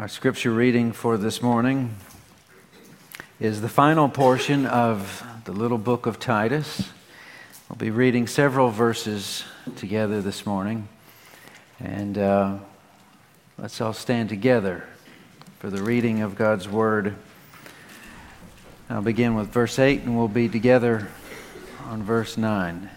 Our scripture reading for this morning is the final portion of the little book of Titus. We'll be reading several verses together this morning. And uh, let's all stand together for the reading of God's Word. I'll begin with verse 8 and we'll be together on verse 9.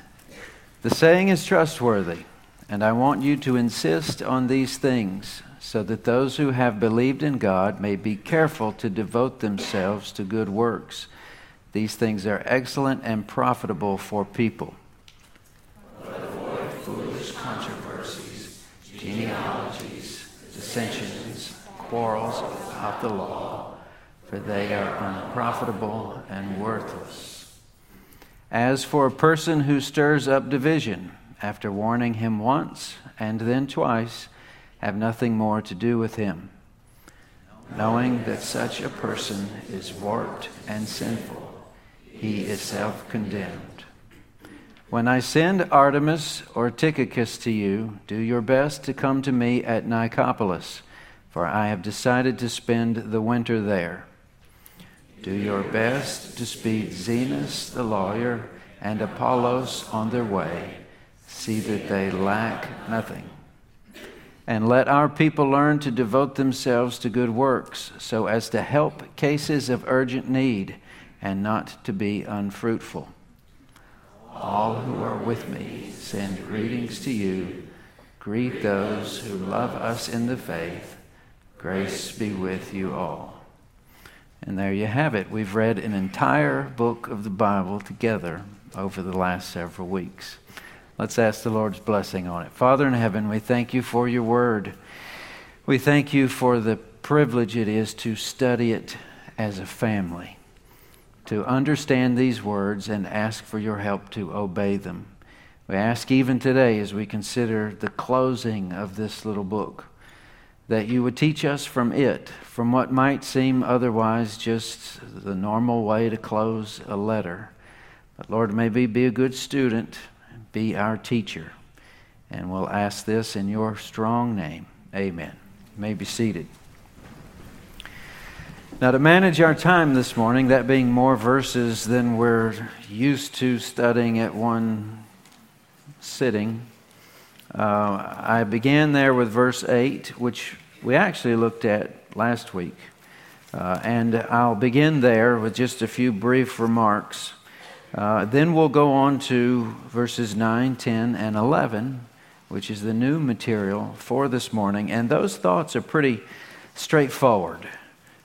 The saying is trustworthy, and I want you to insist on these things so that those who have believed in God may be careful to devote themselves to good works. These things are excellent and profitable for people. But Avoid foolish controversies, genealogies, dissensions, quarrels about the law, for they are unprofitable and worthless. As for a person who stirs up division, after warning him once and then twice, have nothing more to do with him, knowing that such a person is warped and sinful. He is self condemned. When I send Artemas or Tychicus to you, do your best to come to me at Nicopolis, for I have decided to spend the winter there. Do your best to speed Zenas the lawyer and Apollos on their way. See that they lack nothing. And let our people learn to devote themselves to good works, so as to help cases of urgent need and not to be unfruitful. All who are with me send greetings to you. Greet those who love us in the faith. Grace be with you all. And there you have it. We've read an entire book of the Bible together over the last several weeks. Let's ask the Lord's blessing on it. Father in heaven, we thank you for your word. We thank you for the privilege it is to study it as a family, to understand these words and ask for your help to obey them. We ask even today, as we consider the closing of this little book, that you would teach us from it, from what might seem otherwise just the normal way to close a letter. But Lord, maybe be a good student be our teacher. And we'll ask this in your strong name. Amen. You may be seated. Now, to manage our time this morning, that being more verses than we're used to studying at one sitting, uh, I began there with verse 8, which we actually looked at last week. Uh, and I'll begin there with just a few brief remarks. Uh, then we'll go on to verses 9, 10, and 11, which is the new material for this morning. And those thoughts are pretty straightforward.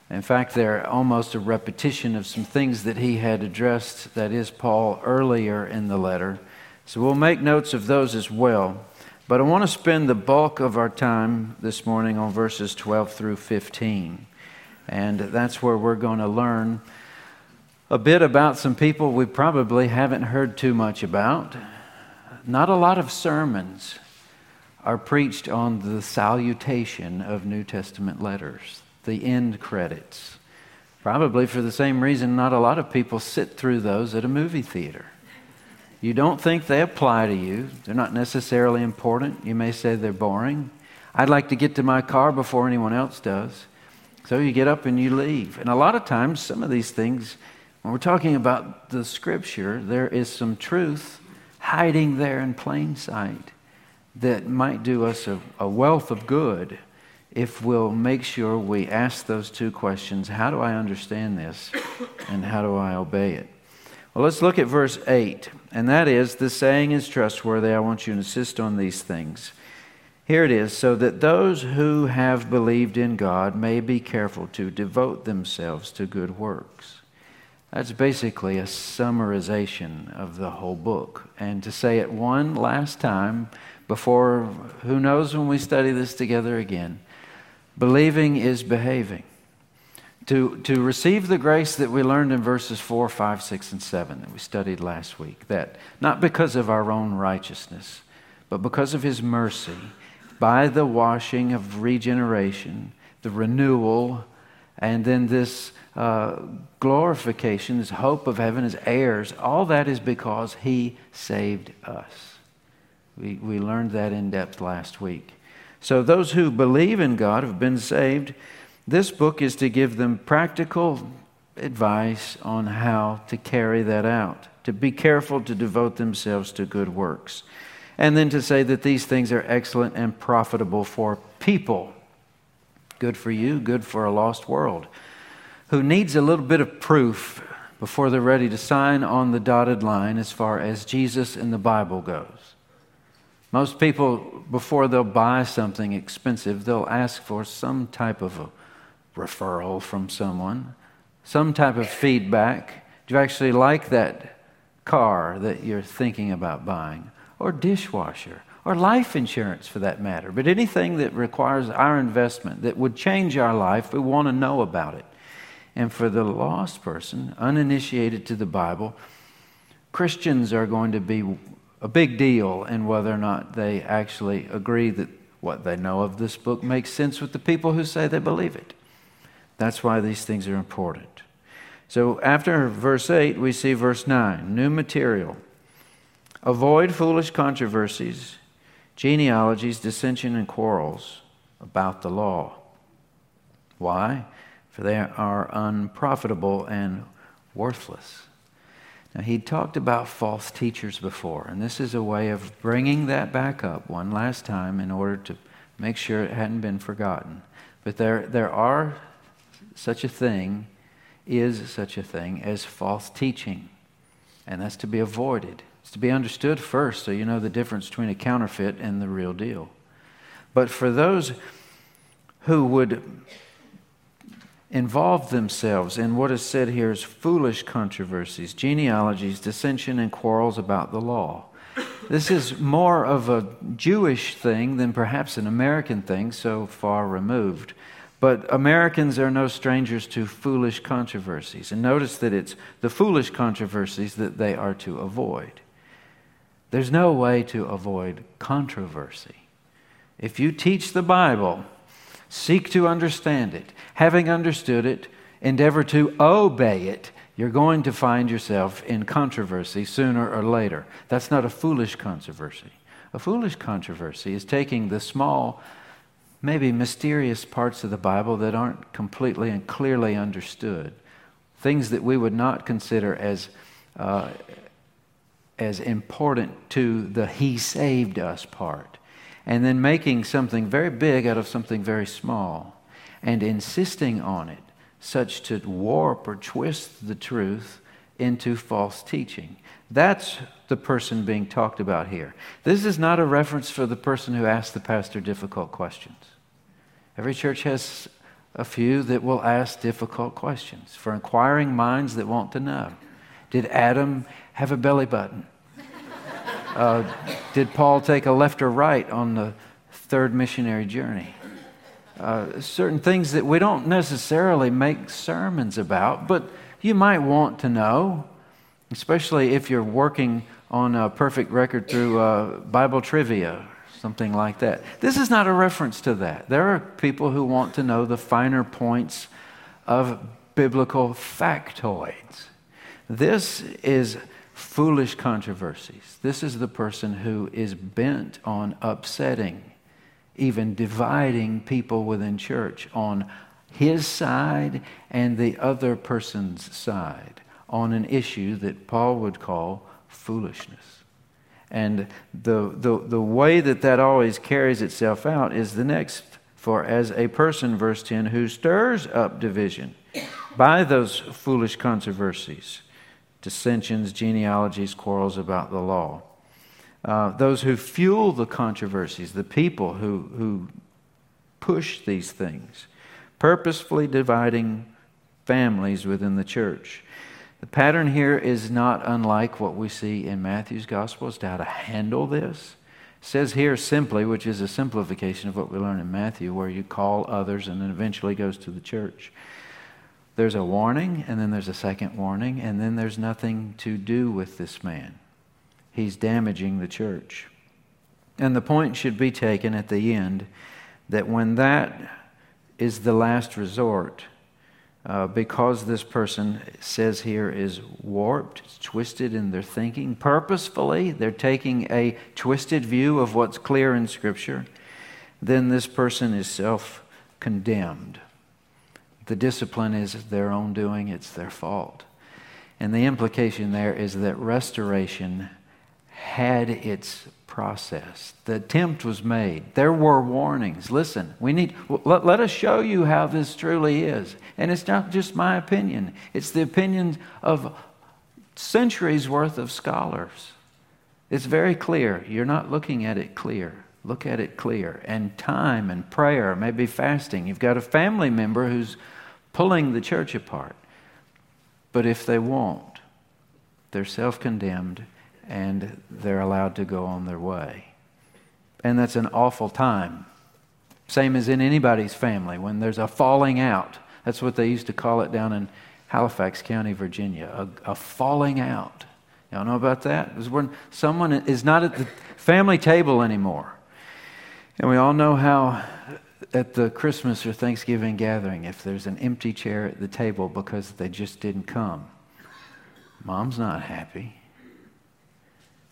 In fact, they're almost a repetition of some things that he had addressed, that is, Paul, earlier in the letter. So we'll make notes of those as well. But I want to spend the bulk of our time this morning on verses 12 through 15. And that's where we're going to learn a bit about some people we probably haven't heard too much about. Not a lot of sermons are preached on the salutation of New Testament letters, the end credits. Probably for the same reason, not a lot of people sit through those at a movie theater. You don't think they apply to you, they're not necessarily important. You may say they're boring. I'd like to get to my car before anyone else does. So you get up and you leave. And a lot of times, some of these things when we're talking about the scripture, there is some truth hiding there in plain sight that might do us a, a, wealth of good if we'll make sure we ask those two questions How do I understand this? And how do I obey it? Well, let's look at verse 8. And that is the saying is trustworthy. I want you to insist on these things. Here it is so that those who have believed in God may be careful to devote themselves to good works. That's basically a summarization of the whole book. And to say it one last time before who knows when we study this together again believing is behaving. To, to receive the grace that we learned in verses 4, 5, 6, and 7 that we studied last week, that not because of our own righteousness, but because of His mercy, by the washing of regeneration, the renewal, and then this uh, glorification, this hope of heaven as heirs, all that is because He saved us. We, we learned that in depth last week. So, those who believe in God have been saved. This book is to give them practical advice on how to carry that out, to be careful to devote themselves to good works, and then to say that these things are excellent and profitable for people. Good for you, good for a lost world, who needs a little bit of proof before they're ready to sign on the dotted line as far as Jesus and the Bible goes. Most people, before they'll buy something expensive, they'll ask for some type of a referral from someone, some type of feedback. Do you actually like that car that you're thinking about buying? Or dishwasher? Or life insurance for that matter. But anything that requires our investment that would change our life, we want to know about it. And for the lost person, uninitiated to the Bible, Christians are going to be a big deal in whether or not they actually agree that what they know of this book makes sense with the people who say they believe it. That's why these things are important. So after verse 8, we see verse 9 new material. Avoid foolish controversies, genealogies, dissension, and quarrels about the law. Why? For they are unprofitable and worthless. Now, he talked about false teachers before, and this is a way of bringing that back up one last time in order to make sure it hadn't been forgotten. But there, there are such a thing, is such a thing as false teaching, and that's to be avoided. It's to be understood first so you know the difference between a counterfeit and the real deal. But for those who would involve themselves in what is said here as foolish controversies, genealogies, dissension, and quarrels about the law. This is more of a Jewish thing than perhaps an American thing, so far removed. But Americans are no strangers to foolish controversies. And notice that it's the foolish controversies that they are to avoid. There's no way to avoid controversy. If you teach the Bible, Seek to understand it. Having understood it, endeavor to obey it. You're going to find yourself in controversy sooner or later. That's not a foolish controversy. A foolish controversy is taking the small, maybe mysterious parts of the Bible that aren't completely and clearly understood, things that we would not consider as, uh, as important to the He saved us part and then making something very big out of something very small and insisting on it, such to warp or twist the truth into false teaching. That's the person being talked about here. This is not a reference for the person who asked the pastor difficult questions. Every church has a few that will ask difficult questions for inquiring minds that want to know. Did Adam have a belly button? Uh, did Paul take a left or right on the third missionary journey? Uh, certain things that we don't necessarily make sermons about, but you might want to know, especially if you're working on a perfect record through uh, Bible trivia, something like that. This is not a reference to that. There are people who want to know the finer points of biblical factoids. This is foolish controversies. This is the person who is bent on upsetting, even dividing people within church on his side and the other person's side on an issue that Paul would call foolishness. And the, the, the way that that always carries itself out is the next for as a person, verse 10, who stirs up division by those foolish controversies dissensions, genealogies, quarrels about the law. Uh, those who fuel the controversies, the people who, who push these things, purposefully dividing families within the church. The pattern here is not unlike what we see in Matthew's gospel as to how to handle this. It says here simply, which is a simplification of what we learn in Matthew, where you call others and then eventually goes to the church. There's a warning, and then there's a second warning, and then there's nothing to do with this man. He's damaging the church. And the point should be taken at the end that when that is the last resort, uh, because this person says here is warped, it's twisted in their thinking, purposefully, they're taking a twisted view of what's clear in Scripture, then this person is self condemned. The discipline is their own doing, it's their fault. And the implication there is that restoration had its process. The attempt was made. There were warnings. Listen, we need let, let us show you how this truly is. And it's not just my opinion. It's the opinion of centuries worth of scholars. It's very clear. You're not looking at it clear. Look at it clear. And time and prayer, maybe fasting. You've got a family member who's pulling the church apart. But if they won't, they're self condemned and they're allowed to go on their way. And that's an awful time. Same as in anybody's family when there's a falling out. That's what they used to call it down in Halifax County, Virginia, a, a falling out. Y'all know about that? When someone is not at the family table anymore. And we all know how at the Christmas or Thanksgiving gathering, if there's an empty chair at the table because they just didn't come, mom's not happy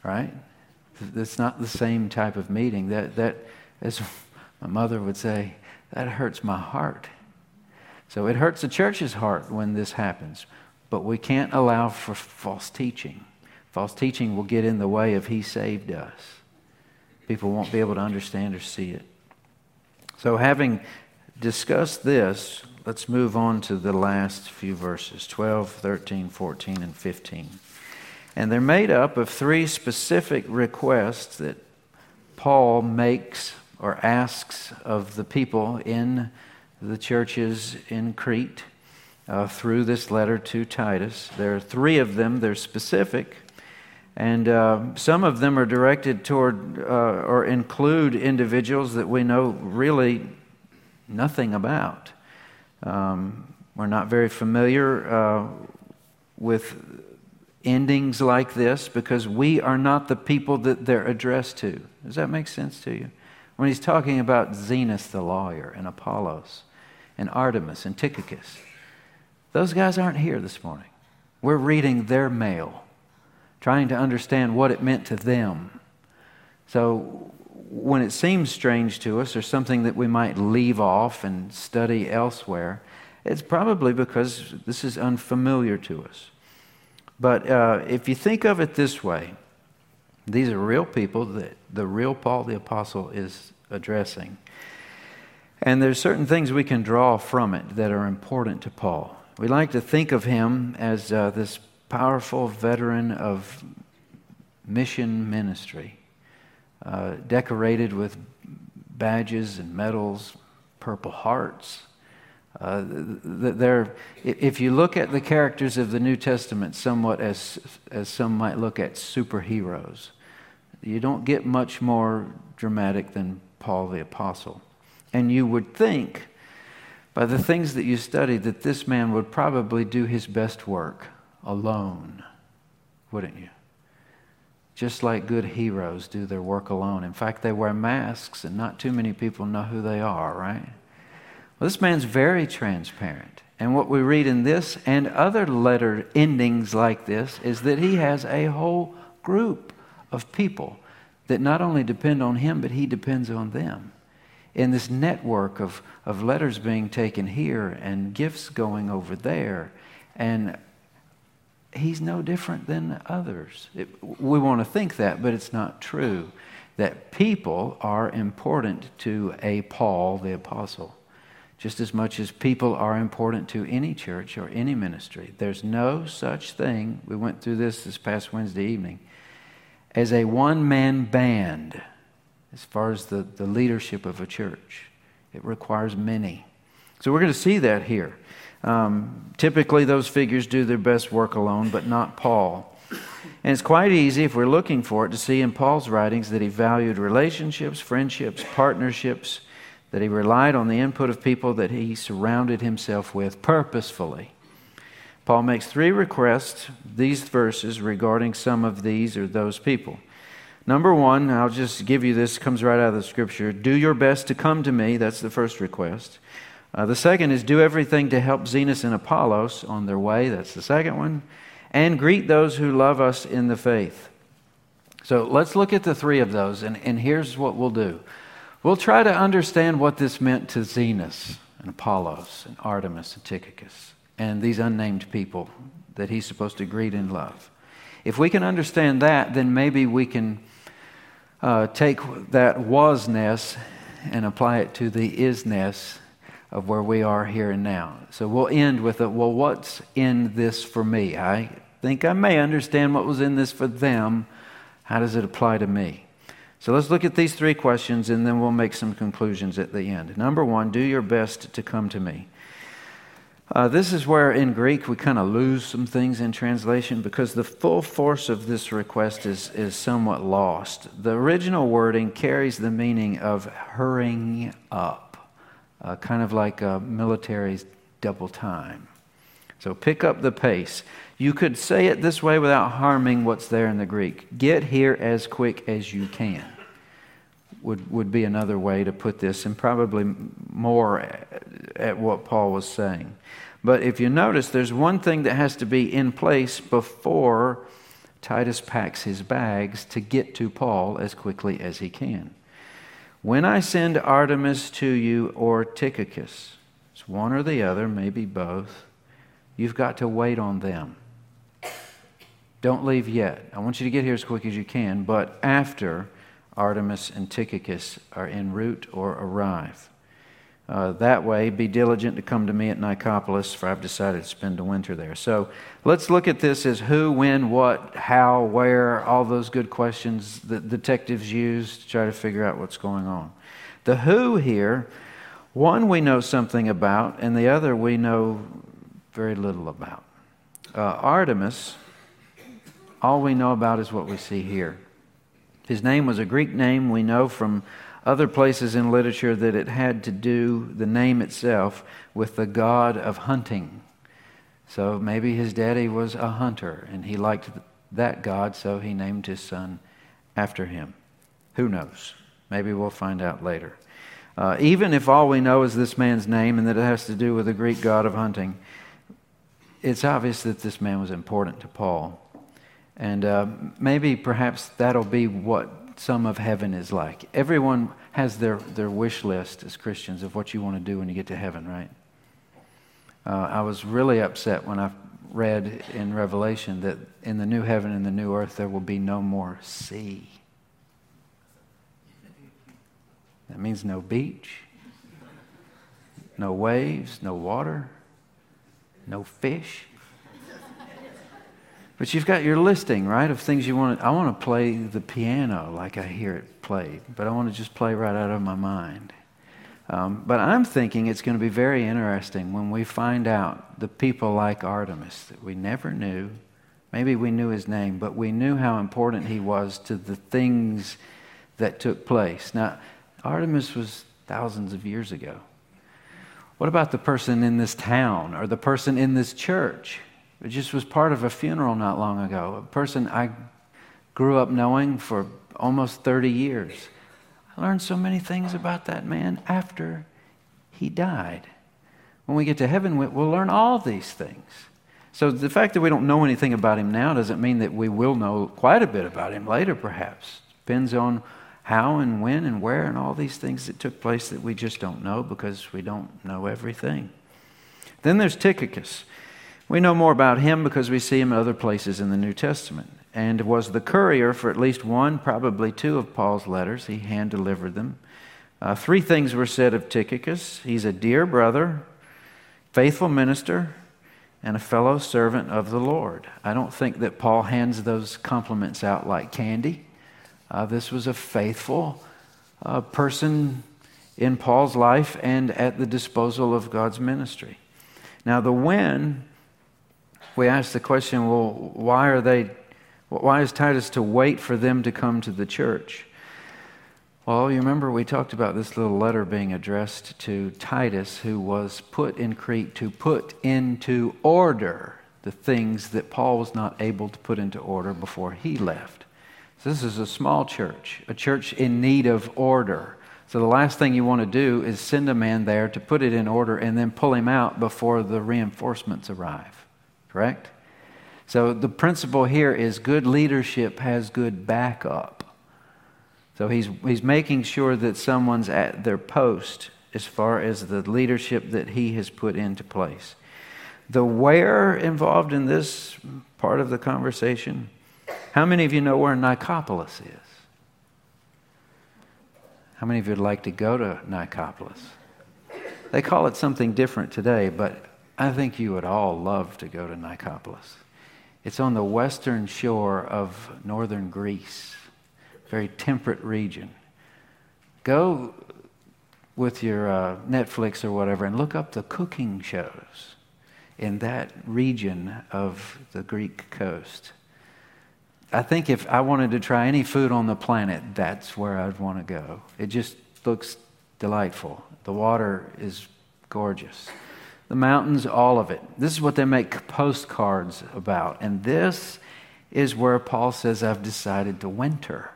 right? It's not the same type of meeting. That, that, as my mother would say, that hurts my heart. So it hurts the church's heart when this happens. But we can't allow for false teaching. False teaching will get in the way of He saved us. People won't be able to understand or see it. So, having discussed this, let's move on to the last few verses 12, 13, 14, and 15. And they're made up of three specific requests that Paul makes or asks of the people in the churches in Crete uh, through this letter to Titus. There are three of them, they're specific. And uh, some of them are directed toward uh, or include individuals that we know really nothing about. Um, we're not very familiar uh, with endings like this because we are not the people that they're addressed to. Does that make sense to you? When he's talking about Zenas the lawyer and Apollos and Artemas and Tychicus, those guys aren't here this morning. We're reading their mail, trying to understand what it meant to them. So when it seems strange to us or something that we might leave off and study elsewhere, it's probably because this is unfamiliar to us. But uh, if you think of it this way, these are real people that the real Paul the Apostle is addressing. And there's certain things we can draw from it that are important to Paul. We like to think of him as uh, this powerful veteran of mission ministry, uh, decorated with badges and medals, purple hearts, uh, if you look at the characters of the New Testament somewhat as, as some might look at superheroes, you don't get much more dramatic than Paul the Apostle. And you would think, by the things that you study, that this man would probably do his best work alone, wouldn't you? Just like good heroes do their work alone. In fact, they wear masks, and not too many people know who they are, right? Well, this man's very transparent. And what we read in this and other letter endings like this is that he has a whole group of people that not only depend on him, but he depends on them. In this network of, of letters being taken here and gifts going over there. And he's no different than others. It, we want to think that, but it's not true. That people are important to a Paul the Apostle just as much as people are important to any church or any ministry. There's no such thing, we went through this this past Wednesday evening, as a one man band as far as the, the leadership of a church. It requires many. So we're going to see that here. Um, typically, those figures do their best work alone, but not Paul. And it's quite easy, if we're looking for it, to see in Paul's writings that he valued relationships, friendships, partnerships, that he relied on the input of people that he surrounded himself with purposefully. Paul makes three requests, these verses, regarding some of these or those people. Number one, I'll just give you this, comes right out of the scripture. Do your best to come to me. That's the first request. Uh, the second is do everything to help Zenas and Apollos on their way. That's the second one. And greet those who love us in the faith. So let's look at the three of those, and, and here's what we'll do. We'll try to understand what this meant to Zenas and Apollos and Artemas and Tychicus and these unnamed people that he's supposed to greet in love. If we can understand that, then maybe we can uh, take that wasness and apply it to the isness of where we are here and now. So we'll end with it. Well, what's in this for me? I think I may understand what was in this for them. How does it apply to me? So let's look at these three questions and then we'll make some conclusions at the end. Number one, do your best to come to me. Uh, this is where in Greek we kind of lose some things in translation because the full force of this request is, is somewhat lost. The original wording carries the meaning of hurrying up, uh, kind of like a military's double time. So pick up the pace. You could say it this way without harming what's there in the Greek. Get here as quick as you can, would, would be another way to put this, and probably more at what Paul was saying. But if you notice, there's one thing that has to be in place before Titus packs his bags to get to Paul as quickly as he can. When I send Artemas to you or Tychicus, it's one or the other, maybe both, you've got to wait on them. Don't leave yet. I want you to get here as quick as you can, but after Artemas and Tychicus are en route or arrive. Uh, that way, be diligent to come to me at Nicopolis, for I've decided to spend the winter there. So let's look at this as who, when, what, how, where, all those good questions that detectives use to try to figure out what's going on. The who here, one we know something about, and the other we know very little about. Uh, Artemas, all we know about is what we see here. His name was a Greek name we know from other places in literature that it had to do, the name itself, with the god of hunting. So maybe his daddy was a hunter and he liked that god, so he named his son after him. Who knows? Maybe we'll find out later. Uh, even if all we know is this man's name and that it has to do with the Greek god of hunting, it's obvious that this man was important to Paul. And uh, maybe perhaps that'll be what some of heaven is like. Everyone has their, their wish list as Christians of what you want to do when you get to heaven, right? Uh, I was really upset when I read in Revelation that in the new heaven and the new earth there will be no more sea. That means no beach, no waves, no water, no fish. But you've got your listing, right, of things you want to. I want to play the piano like I hear it played, but I want to just play right out of my mind. Um, but I'm thinking it's going to be very interesting when we find out the people like Artemas that we never knew. Maybe we knew his name, but we knew how important he was to the things that took place. Now, Artemas was thousands of years ago. What about the person in this town or the person in this church? It just was part of a funeral not long ago. A person I grew up knowing for almost 30 years. I learned so many things about that man after he died. When we get to heaven, we'll learn all these things. So the fact that we don't know anything about him now doesn't mean that we will know quite a bit about him later, perhaps. Depends on how and when and where and all these things that took place that we just don't know because we don't know everything. Then there's Tychicus. We know more about him because we see him in other places in the New Testament and was the courier for at least one, probably two of Paul's letters. He hand delivered them. Uh, three things were said of Tychicus he's a dear brother, faithful minister, and a fellow servant of the Lord. I don't think that Paul hands those compliments out like candy. Uh, this was a faithful uh, person in Paul's life and at the disposal of God's ministry. Now, the when we ask the question well, why are they, why is Titus to wait for them to come to the church? Well, you remember we talked about this little letter being addressed to Titus, who was put in Crete to put into order the things that Paul was not able to put into order before he left. So, this is a small church, a church in need of order. So, the last thing you want to do is send a man there to put it in order and then pull him out before the reinforcements arrive correct? So the principle here is good leadership has good backup. So he's, he's making sure that someone's at their post as far as the leadership that he has put into place. The where involved in this part of the conversation, how many of you know where Nicopolis is? How many of you would like to go to Nicopolis? They call it something different today, but I think you would all love to go to Nicopolis. It's on the western shore of northern Greece, very temperate region. Go with your uh, Netflix or whatever and look up the cooking shows in that region of the Greek coast. I think if I wanted to try any food on the planet, that's where I'd want to go. It just looks delightful. The water is gorgeous. The mountains, all of it. This is what they make postcards about. And this is where Paul says, I've decided to winter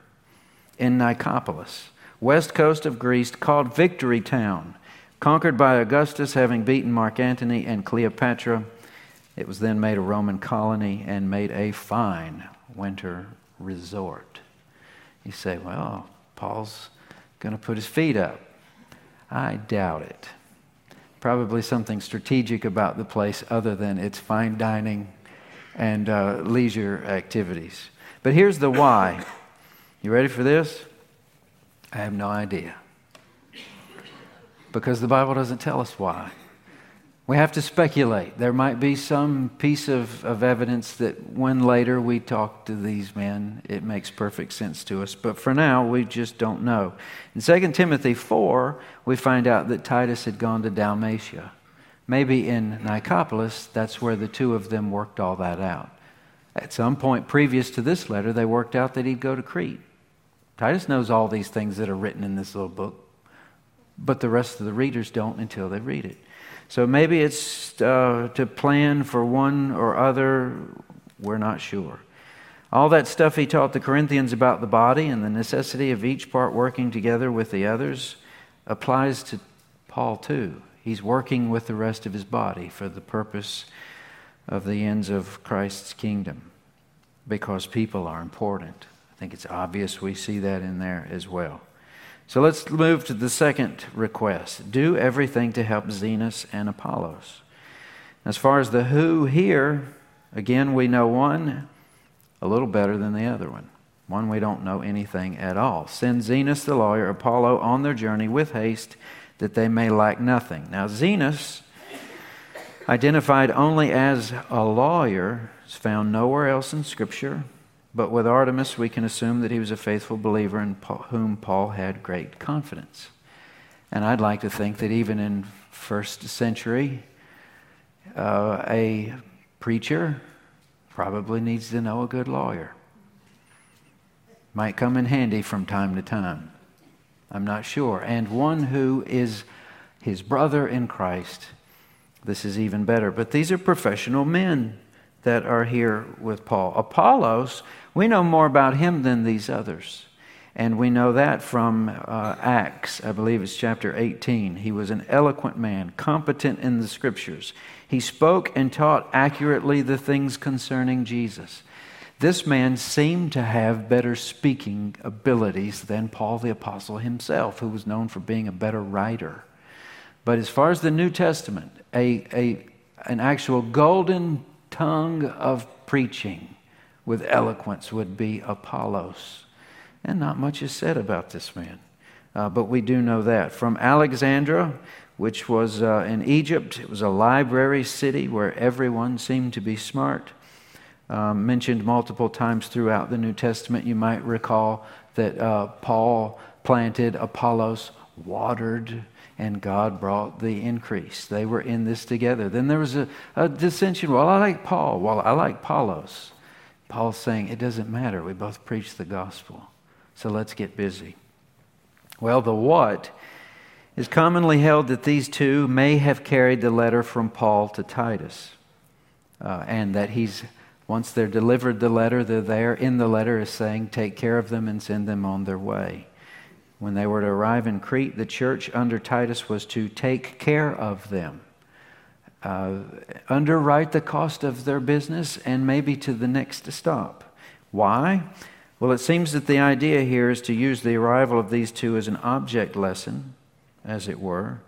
in Nicopolis, west coast of Greece, called Victory Town. Conquered by Augustus, having beaten Mark Antony and Cleopatra, it was then made a Roman colony and made a fine winter resort. You say, well, Paul's going to put his feet up. I doubt it. Probably something strategic about the place other than its fine dining and uh, leisure activities. But here's the why. You ready for this? I have no idea. Because the Bible doesn't tell us why. We have to speculate. There might be some piece of, of evidence that when later we talk to these men, it makes perfect sense to us. But for now, we just don't know. In 2 Timothy 4, we find out that Titus had gone to Dalmatia. Maybe in Nicopolis, that's where the two of them worked all that out. At some point previous to this letter, they worked out that he'd go to Crete. Titus knows all these things that are written in this little book, but the rest of the readers don't until they read it. So maybe it's uh, to plan for one or other, we're not sure. All that stuff he taught the Corinthians about the body and the necessity of each part working together with the others applies to Paul too. He's working with the rest of his body for the purpose of the ends of Christ's kingdom because people are important. I think it's obvious we see that in there as well. So let's move to the second request do everything to help Zenas and Apollos. As far as the who here, again, we know one a little better than the other one. One we don't know anything at all. Send Zenas the lawyer, Apollo, on their journey with haste that they may lack nothing. Now, Zenas, identified only as a lawyer, is found nowhere else in Scripture. But with Artemas, we can assume that he was a faithful believer in whom Paul had great confidence. And I'd like to think that even in first century, uh, a preacher probably needs to know a good lawyer. Might come in handy from time to time. I'm not sure. And one who is his brother in Christ. This is even better. But these are professional men that are here with Paul. Apollos, we know more about him than these others. And we know that from uh, Acts, I believe it's chapter 18. He was an eloquent man, competent in the scriptures. He spoke and taught accurately the things concerning Jesus. This man seemed to have better speaking abilities than Paul the Apostle himself, who was known for being a better writer. But as far as the New Testament, a, a, an actual golden tongue of preaching with eloquence would be Apollos. And not much is said about this man. Uh, but we do know that. From Alexandria, which was uh, in Egypt, it was a library city where everyone seemed to be smart. Um, mentioned multiple times throughout the New Testament. You might recall that uh, Paul planted, Apollos watered, and God brought the increase. They were in this together. Then there was a, a dissension. Well, I like Paul. Well, I like Apollos. Paul's saying it doesn't matter. We both preach the gospel. So let's get busy. Well, the what is commonly held that these two may have carried the letter from Paul to Titus, uh, and that he's once they're delivered the letter, they're there in the letter is saying, Take care of them and send them on their way. When they were to arrive in Crete, the church under Titus was to take care of them, uh, underwrite the cost of their business, and maybe to the next stop. Why? Well, it seems that the idea here is to use the arrival of these two as an object lesson as it were,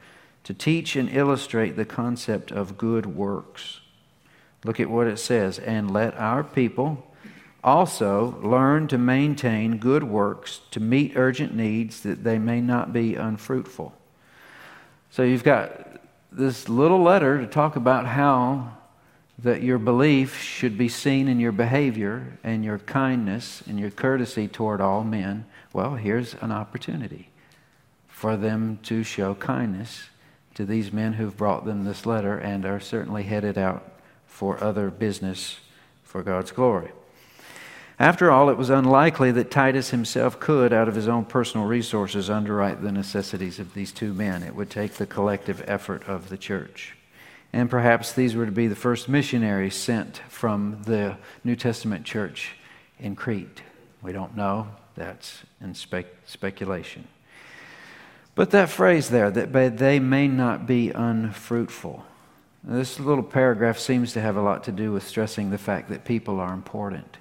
to teach and illustrate the concept of good works. Look at what it says and let our people also learn to maintain good works to meet urgent needs that they may not be unfruitful. So you've got this little letter to talk about how that your belief should be seen in your behavior and your kindness and your courtesy toward all men. Well, here's an opportunity for them to show kindness to these men who've brought them this letter and are certainly headed out for other business for God's glory. After all, it was unlikely that Titus himself could, out of his own personal resources, underwrite the necessities of these two men. It would take the collective effort of the church. And perhaps these were to be the first missionaries sent from the New Testament church in Crete. We don't know. That's in spec- speculation. But that phrase there, that they may not be unfruitful, this little paragraph seems to have a lot to do with stressing the fact that people are important.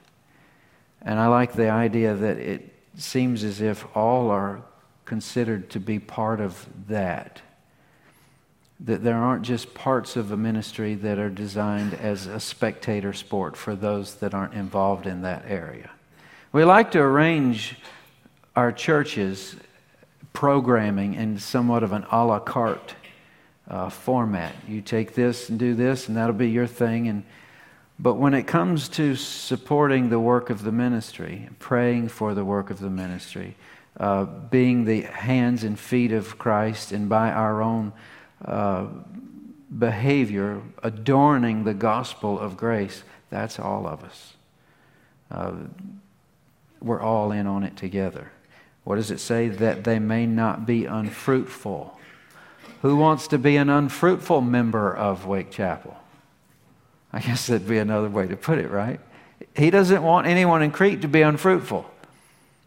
And I like the idea that it seems as if all are considered to be part of that. That there aren't just parts of a ministry that are designed as a spectator sport for those that aren't involved in that area. We like to arrange our churches programming in somewhat of an a la carte uh, format. You take this and do this, and that'll be your thing. And but when it comes to supporting the work of the ministry, praying for the work of the ministry, uh, being the hands and feet of Christ, and by our own uh, behavior, adorning the gospel of grace, that's all of us. Uh, we're all in on it together. What does it say? That they may not be unfruitful. Who wants to be an unfruitful member of Wake Chapel? I guess that'd be another way to put it, right? He doesn't want anyone in Crete to be unfruitful.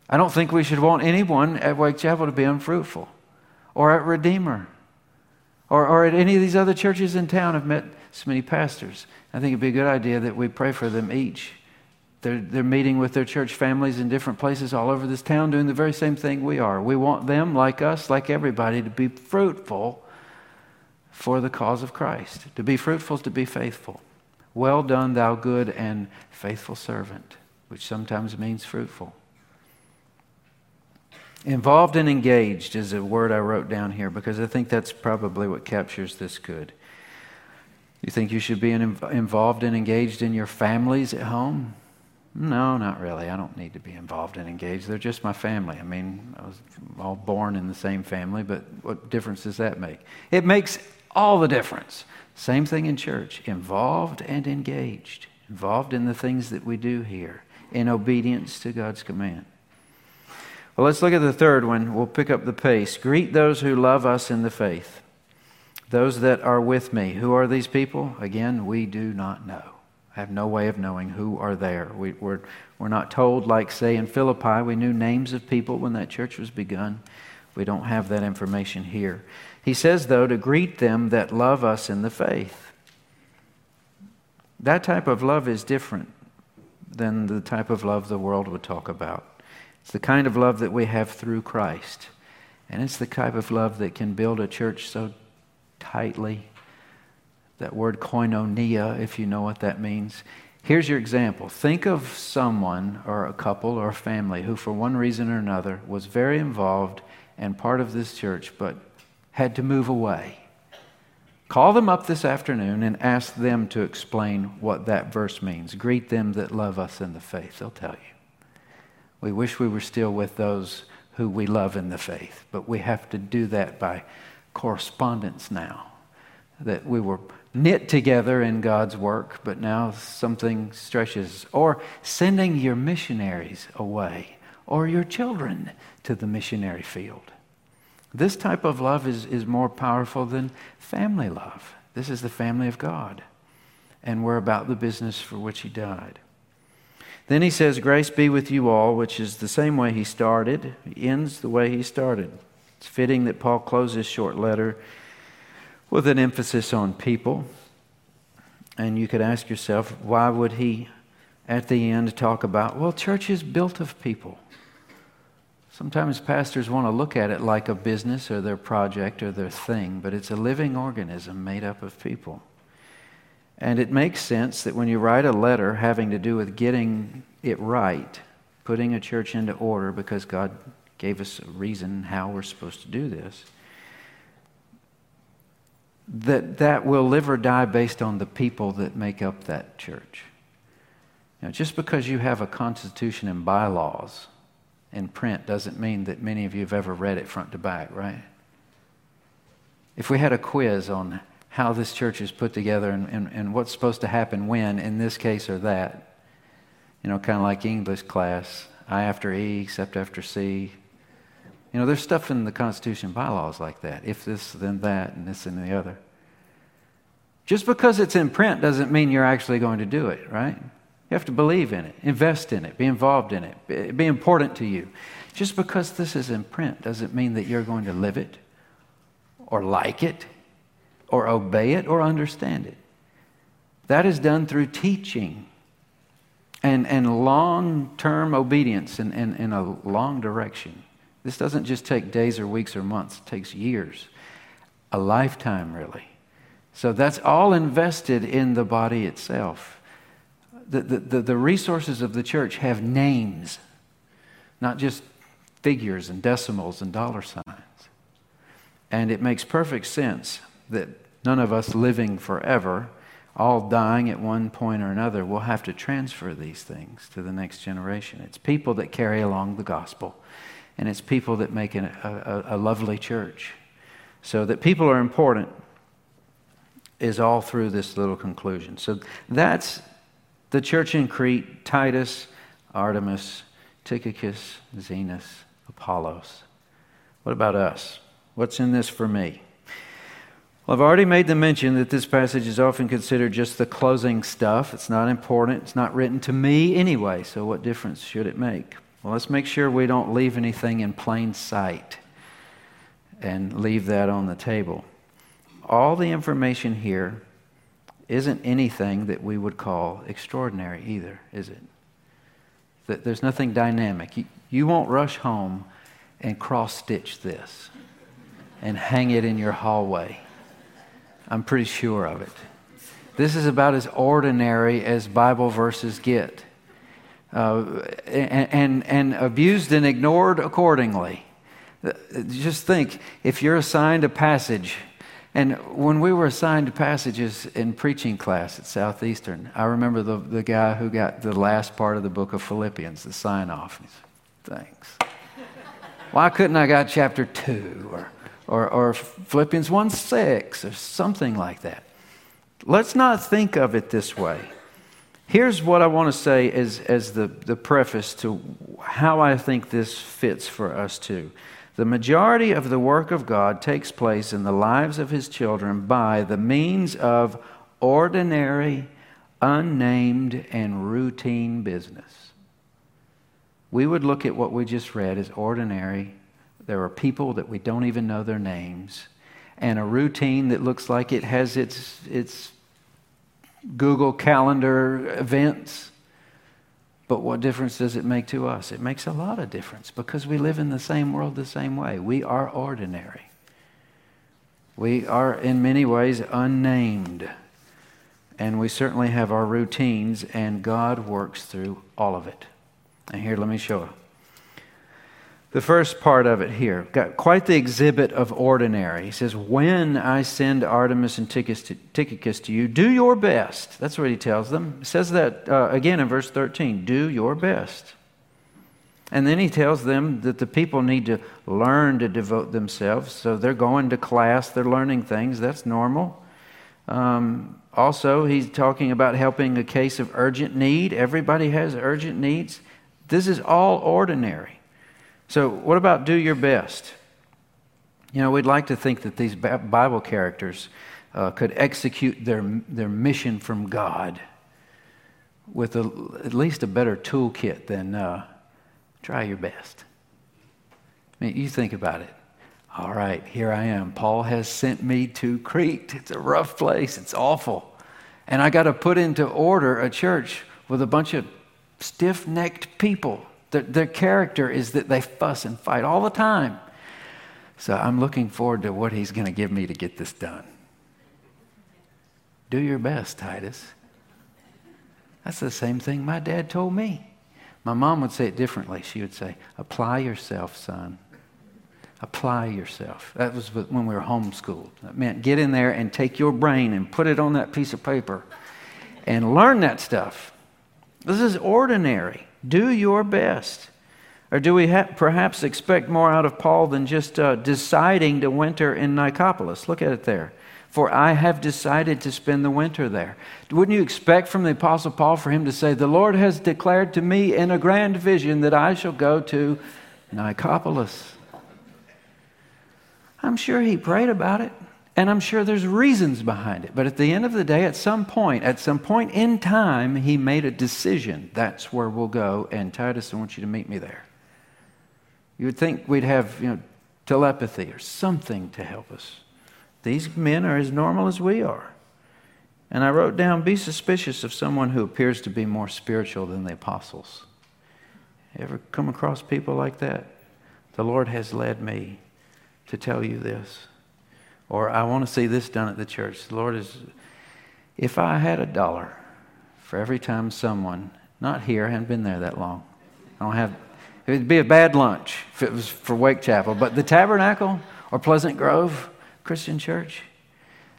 I don't think we should want anyone at Wake Chapel to be unfruitful or at Redeemer or, or at any of these other churches in town. I've met so many pastors. I think it'd be a good idea that we pray for them each. They're, they're meeting with their church families in different places all over this town doing the very same thing we are. We want them, like us, like everybody, to be fruitful for the cause of Christ. To be fruitful to be faithful. Well done, thou good and faithful servant, which sometimes means fruitful. Involved and engaged is a word I wrote down here because I think that's probably what captures this good. You think you should be involved and engaged in your families at home? No, not really. I don't need to be involved and engaged. They're just my family. I mean, I was all born in the same family, but what difference does that make? It makes all the difference. Same thing in church involved and engaged, involved in the things that we do here in obedience to God's command. Well, let's look at the third one. We'll pick up the pace. Greet those who love us in the faith, those that are with me. Who are these people? Again, we do not know. I have no way of knowing who are there. We, are we're, we're not told, like, say, in Philippi, we knew names of people when that church was begun. We don't have that information here. He says, though, to greet them that love us in the faith. That type of love is different than the type of love the world would talk about. It's the kind of love that we have through Christ. And it's the type of love that can build a church so tightly. That word koinonia, if you know what that means. Here's your example. Think of someone or a couple or a family who, for one reason or another, was very involved and part of this church, but had to move away. Call them up this afternoon and ask them to explain what that verse means. Greet them that love us in the faith. They'll tell you. We wish we were still with those who we love in the faith, but we have to do that by correspondence now. That we were knit together in God's work, but now something stretches. Or sending your missionaries away, or your children to the missionary field. This type of love is, is more powerful than family love. This is the family of God, and we're about the business for which He died. Then he says, Grace be with you all, which is the same way he started. He ends the way he started. It's fitting that Paul closes his short letter with an emphasis on people. And you could ask yourself, why would he at the end talk about, well, church is built of people? Sometimes pastors want to look at it like a business or their project or their thing, but it's a living organism made up of people. And it makes sense that when you write a letter having to do with getting it right, putting a church into order because God gave us a reason how we're supposed to do this, that that will live or die based on the people that make up that church. Now, just because you have a constitution and bylaws in print doesn't mean that many of you have ever read it front to back, right? If we had a quiz on how this church is put together and, and, and what's supposed to happen when, in this case or that, you know, kind of like English class, I after E, except after C. You know, there's stuff in the Constitution bylaws like that. If this, then that, and this and the other. Just because it's in print doesn't mean you're actually going to do it, right? You have to believe in it, invest in it, be involved in it, be important to you. Just because this is in print doesn't mean that you're going to live it or like it or obey it or understand it. That is done through teaching and, and long term obedience in, in, in a long direction. This doesn't just take days or weeks or months, it takes years, a lifetime, really. So that's all invested in the body itself the, the, the resources of the church have names, not just figures and decimals and dollar signs. And it makes perfect sense that none of us living forever, all dying at one point or another, will have to transfer these things to the next generation. It's people that carry along the gospel, and it's people that make an, a, a lovely church. So that people are important is all through this little conclusion. So that's the church in Crete, Titus, Artemas, Tychicus, Zenas, Apollos. What about us? What's in this for me? Well, I've already made the mention that this passage is often considered just the closing stuff. It's not important. It's not written to me anyway, so what difference should it make? Well, let's make sure we don't leave anything in plain sight and leave that on the table. All the information here isn't anything that we would call extraordinary either, is it? That there's nothing dynamic. You, you won't rush home and cross stitch this and hang it in your hallway. I'm pretty sure of it. This is about as ordinary as Bible verses get. Uh, and, and, and abused and ignored accordingly. Just think if you're assigned a passage and when we were assigned passages in preaching class at Southeastern, I remember the, the guy who got the last part of the book of Philippians, the sign off. Thanks. Why couldn't I got chapter 2 or, or, or Philippians 1 6 or something like that? Let's not think of it this way. Here's what I want to say as, as the, the preface to how I think this fits for us too. The majority of the work of God takes place in the lives of his children by the means of ordinary, unnamed, and routine business. We would look at what we just read as ordinary. There are people that we don't even know their names, and a routine that looks like it has its, its Google Calendar events but what difference does it make to us? It makes a lot of difference because we live in the same world the same way. We are ordinary. We are, in many ways, unnamed. And we certainly have our routines, and God works through all of it. And here, let me show you the first part of it here. Got quite the exhibit of ordinary. He says, When I send Artemas and Tychicus to you, do your best. That's what he tells them. He says that uh, again in verse 13 do your best. And then he tells them that the people need to learn to devote themselves. So they're going to class, they're learning things. That's normal. Um, also, he's talking about helping a case of urgent need. Everybody has urgent needs. This is all ordinary. So, what about do your best? You know, we'd like to think that these Bible characters uh, could execute their, their mission from God with a, at least a better toolkit than uh, try your best. I mean, you think about it. All right, here I am. Paul has sent me to Crete. It's a rough place, it's awful. And I got to put into order a church with a bunch of stiff necked people Their, their character is that they fuss and fight all the time. So I'm looking forward to what he's going to give me to get this done. Do your best, Titus. That's the same thing my dad told me. My mom would say it differently. She would say, Apply yourself, son. Apply yourself. That was when we were homeschooled. That meant get in there and take your brain and put it on that piece of paper and learn that stuff. This is ordinary. Do your best. Or do we ha- perhaps expect more out of Paul than just uh, deciding to winter in Nicopolis? Look at it there for I have decided to spend the winter there. Wouldn't you expect from the Apostle Paul for him to say, The Lord has declared to me in a grand vision that I shall go to Nicopolis? I'm sure he prayed about it, and I'm sure there's reasons behind it. But at the end of the day, at some point, at some point in time, he made a decision. That's where we'll go, and Titus, I want you to meet me there. You would think we'd have, you know, telepathy or something to help us. These men are as normal as we are. And I wrote down be suspicious of someone who appears to be more spiritual than the apostles. Ever come across people like that? The Lord has led me to tell you this. Or I want to see this done at the church. The Lord is, if I had a dollar for every time someone, not here, I haven't been there that long. I don't have, it would be a bad lunch if it was for Wake Chapel, but the tabernacle or Pleasant Grove, Christian church,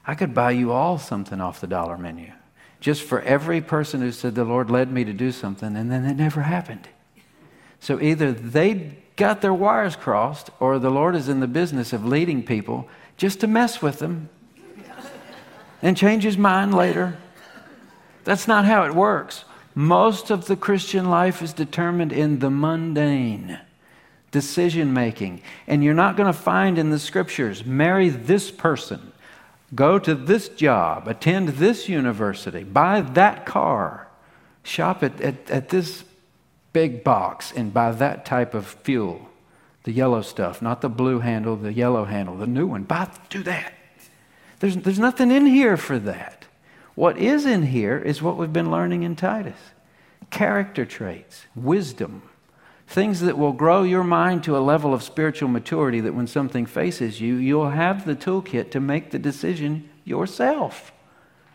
I could buy you all something off the dollar menu. Just for every person who said the Lord led me to do something and then it never happened. So either they got their wires crossed or the Lord is in the business of leading people just to mess with them and change his mind later. That's not how it works. Most of the Christian life is determined in the mundane decision making. And you're not going to find in the scriptures, marry this person, go to this job, attend this university, buy that car, shop at, at, at this big box, and buy that type of fuel. The yellow stuff, not the blue handle, the yellow handle, the new one. Buy, do that. There's, there's nothing in here for that. What is in here is what we've been learning in Titus character traits, wisdom, Things that will grow your mind to a level of spiritual maturity that when something faces you, you'll have the toolkit to make the decision yourself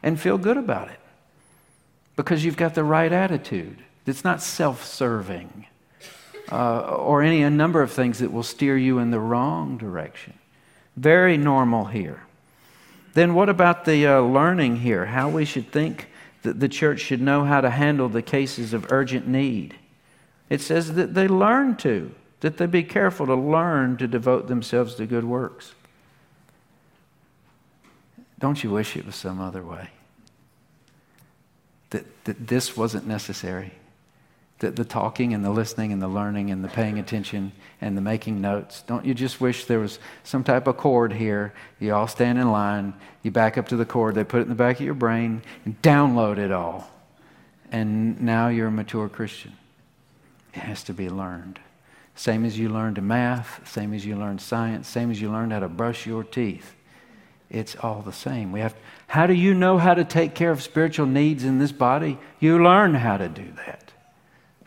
and feel good about it because you've got the right attitude. It's not self serving uh, or any a number of things that will steer you in the wrong direction. Very normal here. Then, what about the uh, learning here? How we should think that the church should know how to handle the cases of urgent need. It says that they learn to, that they be careful to learn to devote themselves to good works. Don't you wish it was some other way? That, that this wasn't necessary? That the talking and the listening and the learning and the paying attention and the making notes, don't you just wish there was some type of cord here? You all stand in line, you back up to the cord, they put it in the back of your brain and download it all. And now you're a mature Christian. It has to be learned. Same as you learned math, same as you learned science, same as you learned how to brush your teeth. It's all the same. We have how do you know how to take care of spiritual needs in this body? You learn how to do that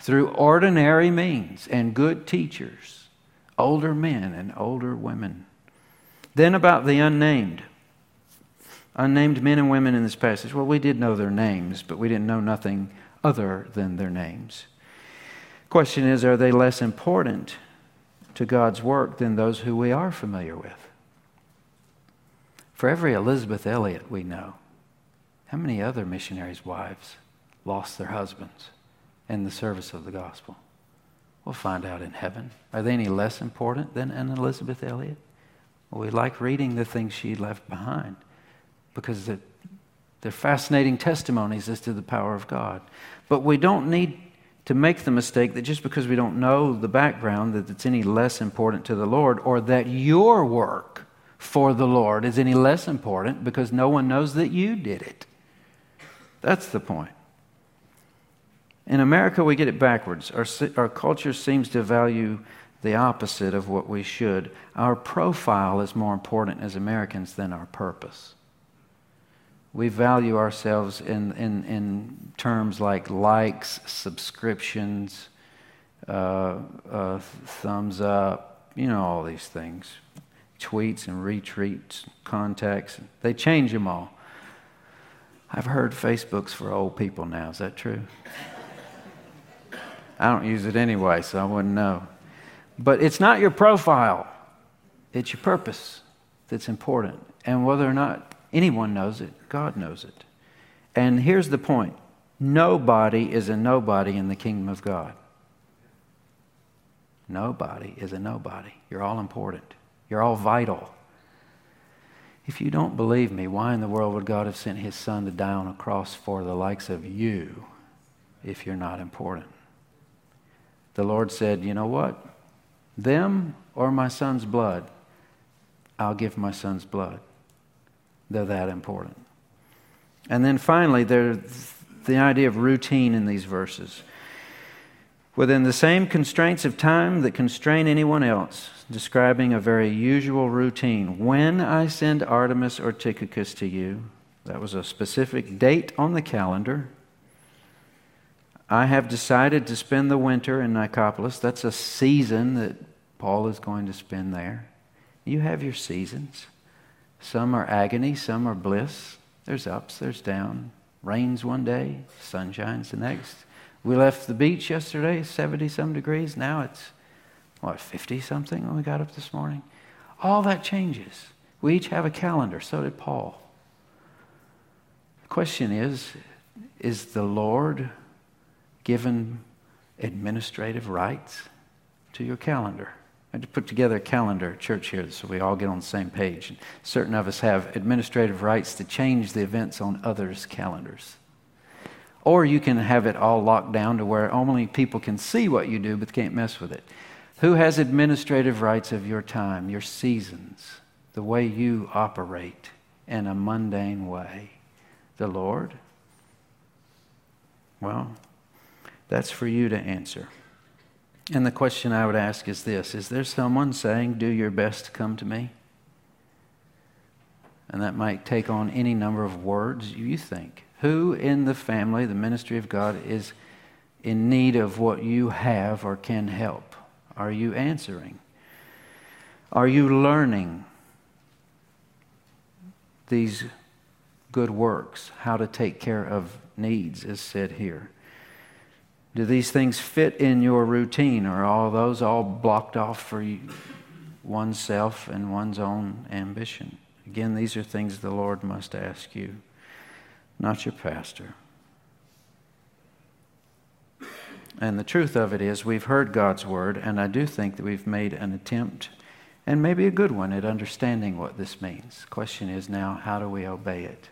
through ordinary means and good teachers, older men and older women. Then about the unnamed. Unnamed men and women in this passage. Well, we did know their names, but we didn't know nothing other than their names. Question is, are they less important to God's work than those who we are familiar with? For every Elisabeth Elliot we know, how many other missionaries' wives lost their husbands in the service of the gospel? We'll find out in heaven. Are they any less important than an Elisabeth Elliot? Well, we like reading the things she left behind because they're, they're fascinating testimonies as to the power of God. But we don't need to make the mistake that just because we don't know the background that it's any less important to the Lord or that your work for the Lord is any less important because no one knows that you did it. That's the point. In America, we get it backwards. Our, our culture seems to value the opposite of what we should. Our profile is more important as Americans than our purpose. We value ourselves in, in, in terms like likes, subscriptions, uh, uh, thumbs up, you know, all these things. Tweets and retweets, contacts, they change them all. I've heard Facebook's for old people now. Is that true? I don't use it anyway, so I wouldn't know. But it's not your profile, it's your purpose that's important. And whether or not anyone knows it, God knows it. And here's the point nobody is a nobody in the kingdom of God. Nobody is a nobody. You're all important, you're all vital. If you don't believe me, why in the world would God have sent his son to die on a cross for the likes of you if you're not important? The Lord said, You know what? Them or my son's blood, I'll give my son's blood. They're that important. And then finally, there's the idea of routine in these verses. Within the same constraints of time that constrain anyone else, describing a very usual routine. When I send Artemas or Tychicus to you, that was a specific date on the calendar. I have decided to spend the winter in Nicopolis. That's a season that Paul is going to spend there. You have your seasons. Some are agony, some are bliss. There's ups, there's down. Rains one day, sun shines the next. We left the beach yesterday, 70 some degrees. Now it's, what, 50 something when we got up this morning? All that changes. We each have a calendar. So did Paul. The question is is the Lord given administrative rights to your calendar? I had to put together a calendar at church here so we all get on the same page. And certain of us have administrative rights to change the events on others' calendars. Or you can have it all locked down to where only people can see what you do but can't mess with it. Who has administrative rights of your time, your seasons, the way you operate in a mundane way? The Lord? Well, that's for you to answer. And the question I would ask is this Is there someone saying, Do your best to come to me? And that might take on any number of words you think. Who in the family, the ministry of God, is in need of what you have or can help? Are you answering? Are you learning these good works, how to take care of needs, as said here? Do these things fit in your routine, or are all those all blocked off for you, oneself and one's own ambition? Again, these are things the Lord must ask you, not your pastor. And the truth of it is, we've heard God's word, and I do think that we've made an attempt, and maybe a good one, at understanding what this means. The question is now, how do we obey it?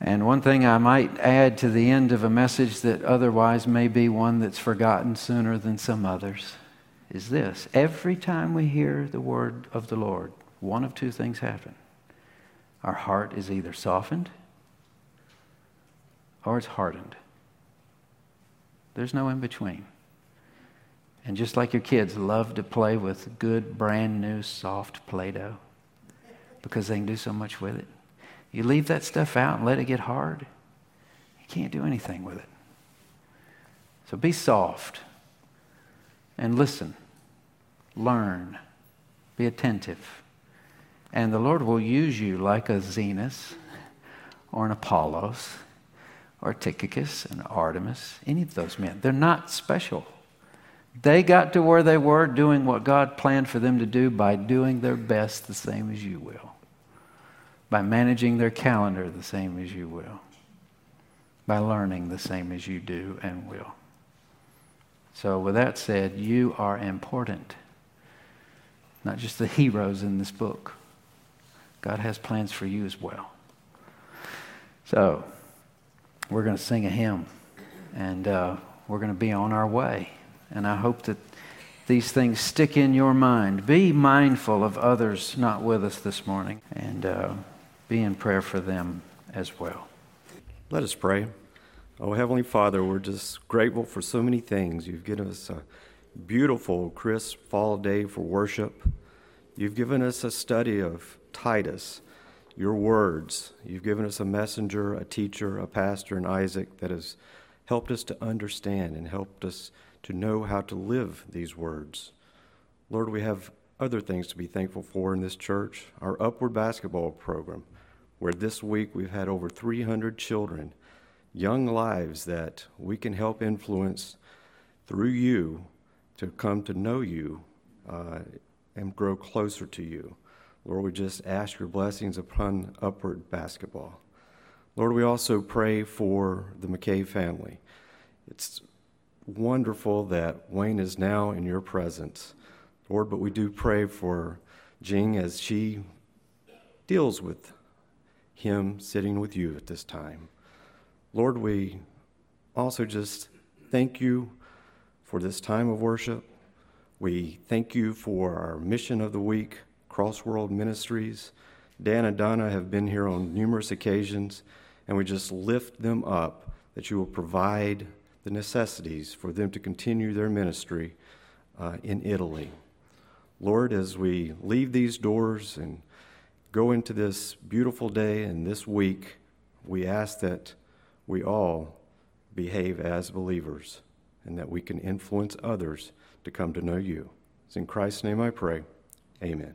And one thing I might add to the end of a message that otherwise may be one that's forgotten sooner than some others is this. Every time we hear the word of the Lord, one of two things happen. Our heart is either softened or it's hardened. There's no in between. And just like your kids love to play with good, brand new, soft Play Doh because they can do so much with it. You leave that stuff out and let it get hard, you can't do anything with it. So be soft and listen, learn, be attentive. And the Lord will use you like a Zenas or an Apollos or Tychicus and Artemas, any of those men. They're not special. They got to where they were doing what God planned for them to do by doing their best the same as you will by managing their calendar the same as you will, by learning the same as you do and will. So, with that said, you are important, not just the heroes in this book. God has plans for you as well. So, we're going to sing a hymn and uh, we're going to be on our way. And I hope that these things stick in your mind. Be mindful of others not with us this morning. And. Uh, be in prayer for them as well. Let us pray. Oh, Heavenly Father, we're just grateful for so many things. You've given us a beautiful, crisp fall day for worship. You've given us a study of Titus, your words. You've given us a messenger, a teacher, a pastor, and Isaac that has helped us to understand and helped us to know how to live these words. Lord, we have other things to be thankful for in this church. Our Upward Basketball program, where this week we've had over 300 children, young lives that we can help influence through you to come to know you uh, and grow closer to you. Lord, we just ask your blessings upon Upward Basketball. Lord, we also pray for the McKay family. It's wonderful that Wayne is now in your presence. Lord, but we do pray for Jing as she deals with him sitting with you at this time. Lord, we also just thank you for this time of worship. We thank you for our mission of the week, Cross World Ministries. Dan and Donna have been here on numerous occasions, and we just lift them up that you will provide the necessities for them to continue their ministry uh, in Italy. Lord, as we leave these doors and go into this beautiful day and this week, we ask that we all behave as believers and that we can influence others to come to know you. It's in Christ's name I pray. Amen.